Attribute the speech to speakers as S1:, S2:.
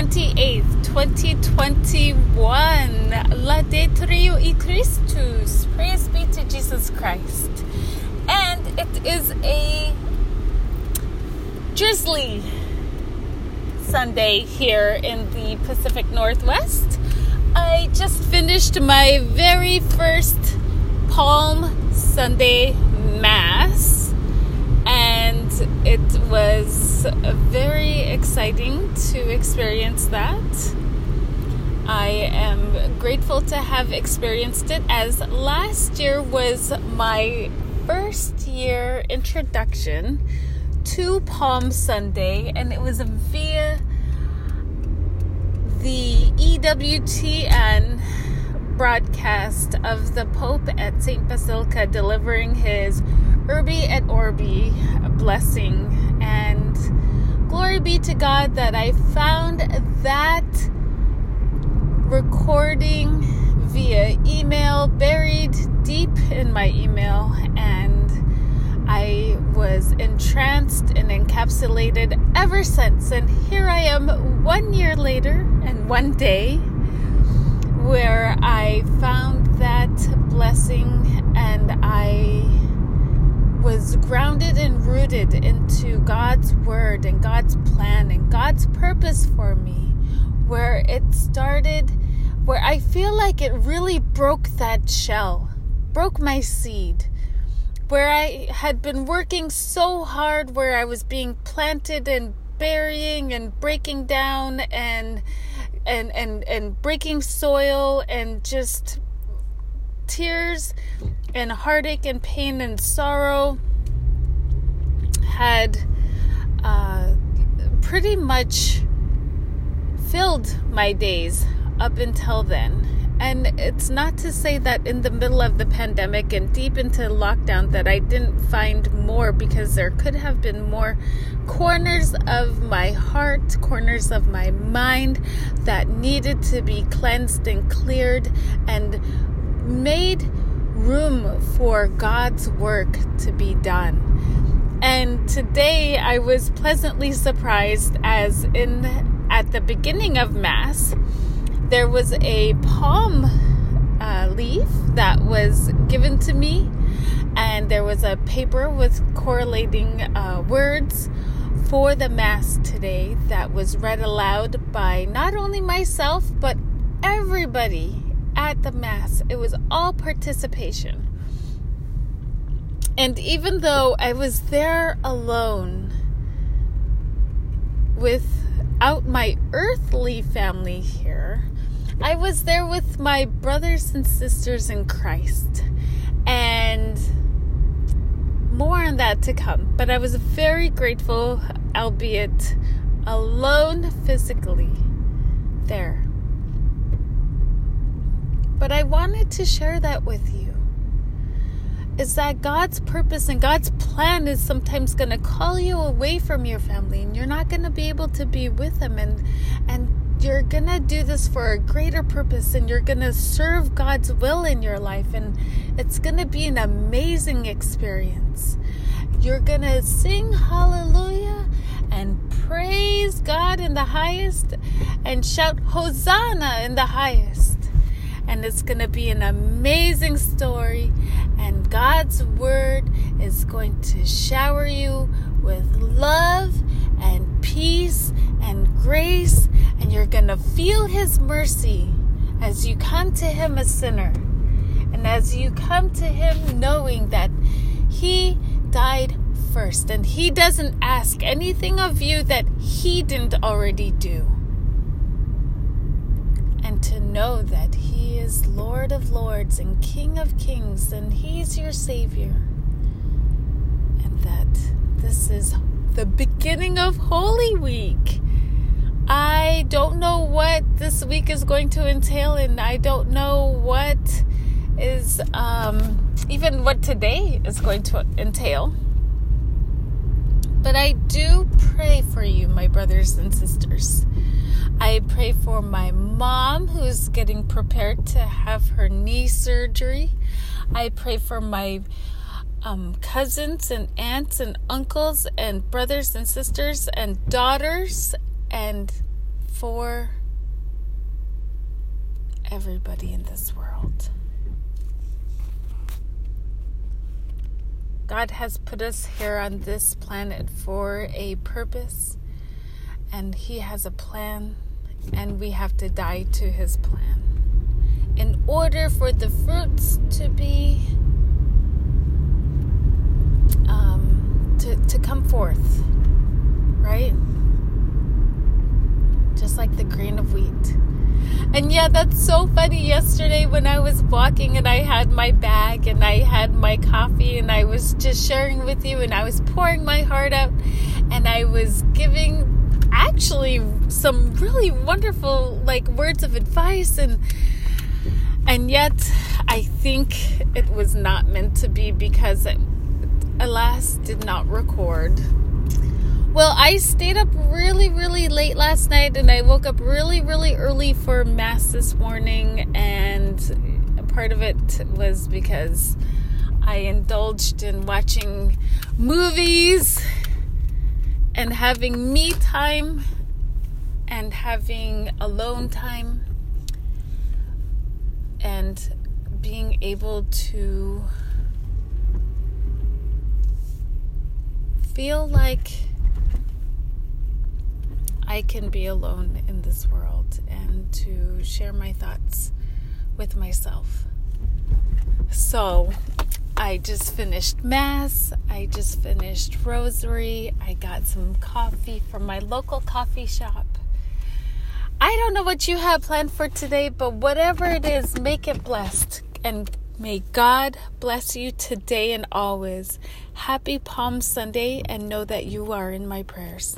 S1: 28th, 2021. Laudate y Christus. Praise be to Jesus Christ. And it is a drizzly Sunday here in the Pacific Northwest. I just finished my very first Palm Sunday Mass it was very exciting to experience that. I am grateful to have experienced it as last year was my first year introduction to Palm Sunday, and it was via the EWTN broadcast of the Pope at St. Basilica delivering his Urbi et Orbi blessing. And glory be to God that I found that recording via email buried deep in my email. And I was entranced and encapsulated ever since. And here I am one year later and one day where I found that blessing and I was grounded and rooted into God's word and God's plan and God's purpose for me, where it started, where I feel like it really broke that shell, broke my seed, where I had been working so hard, where I was being planted and burying and breaking down and and and and breaking soil and just tears and heartache and pain and sorrow had uh, pretty much filled my days up until then. And it's not to say that in the middle of the pandemic and deep into lockdown that I didn't find more because there could have been more corners of my heart, corners of my mind that needed to be cleansed and cleared and made room for God's work to be done. And today I was pleasantly surprised as in at the beginning of Mass, there was a palm uh, leaf that was given to me, and there was a paper with correlating uh, words for the Mass today that was read aloud by not only myself, but everybody at the Mass. It was all participation. And even though I was there alone without my earthly family here, I was there with my brothers and sisters in Christ. And more on that to come. But I was very grateful, albeit alone physically, there. But I wanted to share that with you. Is that God's purpose and God's plan is sometimes going to call you away from your family and you're not going to be able to be with them and and you're going to do this for a greater purpose and you're going to serve God's will in your life and it's going to be an amazing experience. You're going to sing hallelujah and praise God in the highest and shout hosanna in the highest and it's going to be an amazing story. And God's word is going to shower you with love and peace and grace, and you're going to feel His mercy as you come to Him a sinner. And as you come to Him knowing that He died first and He doesn't ask anything of you that He didn't already do. And to know that is Lord of Lords and King of Kings, and He's your Savior. And that this is the beginning of Holy Week. I don't know what this week is going to entail, and I don't know what is um, even what today is going to entail. But I do pray for you, my brothers and sisters. I pray for my mom who's getting prepared to have her knee surgery. I pray for my um, cousins and aunts and uncles and brothers and sisters and daughters and for everybody in this world. God has put us here on this planet for a purpose, and He has a plan, and we have to die to His plan. In order for the fruits to be um, to, to come forth, right? Just like the grain of wheat. And yeah, that's so funny. Yesterday, when I was walking and I had my bag and I had my coffee and I was just sharing with you and I was pouring my heart out and I was giving actually some really wonderful like words of advice and and yet I think it was not meant to be because it, alas did not record well, I stayed up really, really late last night and I woke up really, really early for Mass this morning. And part of it was because I indulged in watching movies and having me time and having alone time and being able to feel like I can be alone in this world and to share my thoughts with myself. So, I just finished Mass. I just finished Rosary. I got some coffee from my local coffee shop. I don't know what you have planned for today, but whatever it is, make it blessed. And may God bless you today and always. Happy Palm Sunday, and know that you are in my prayers.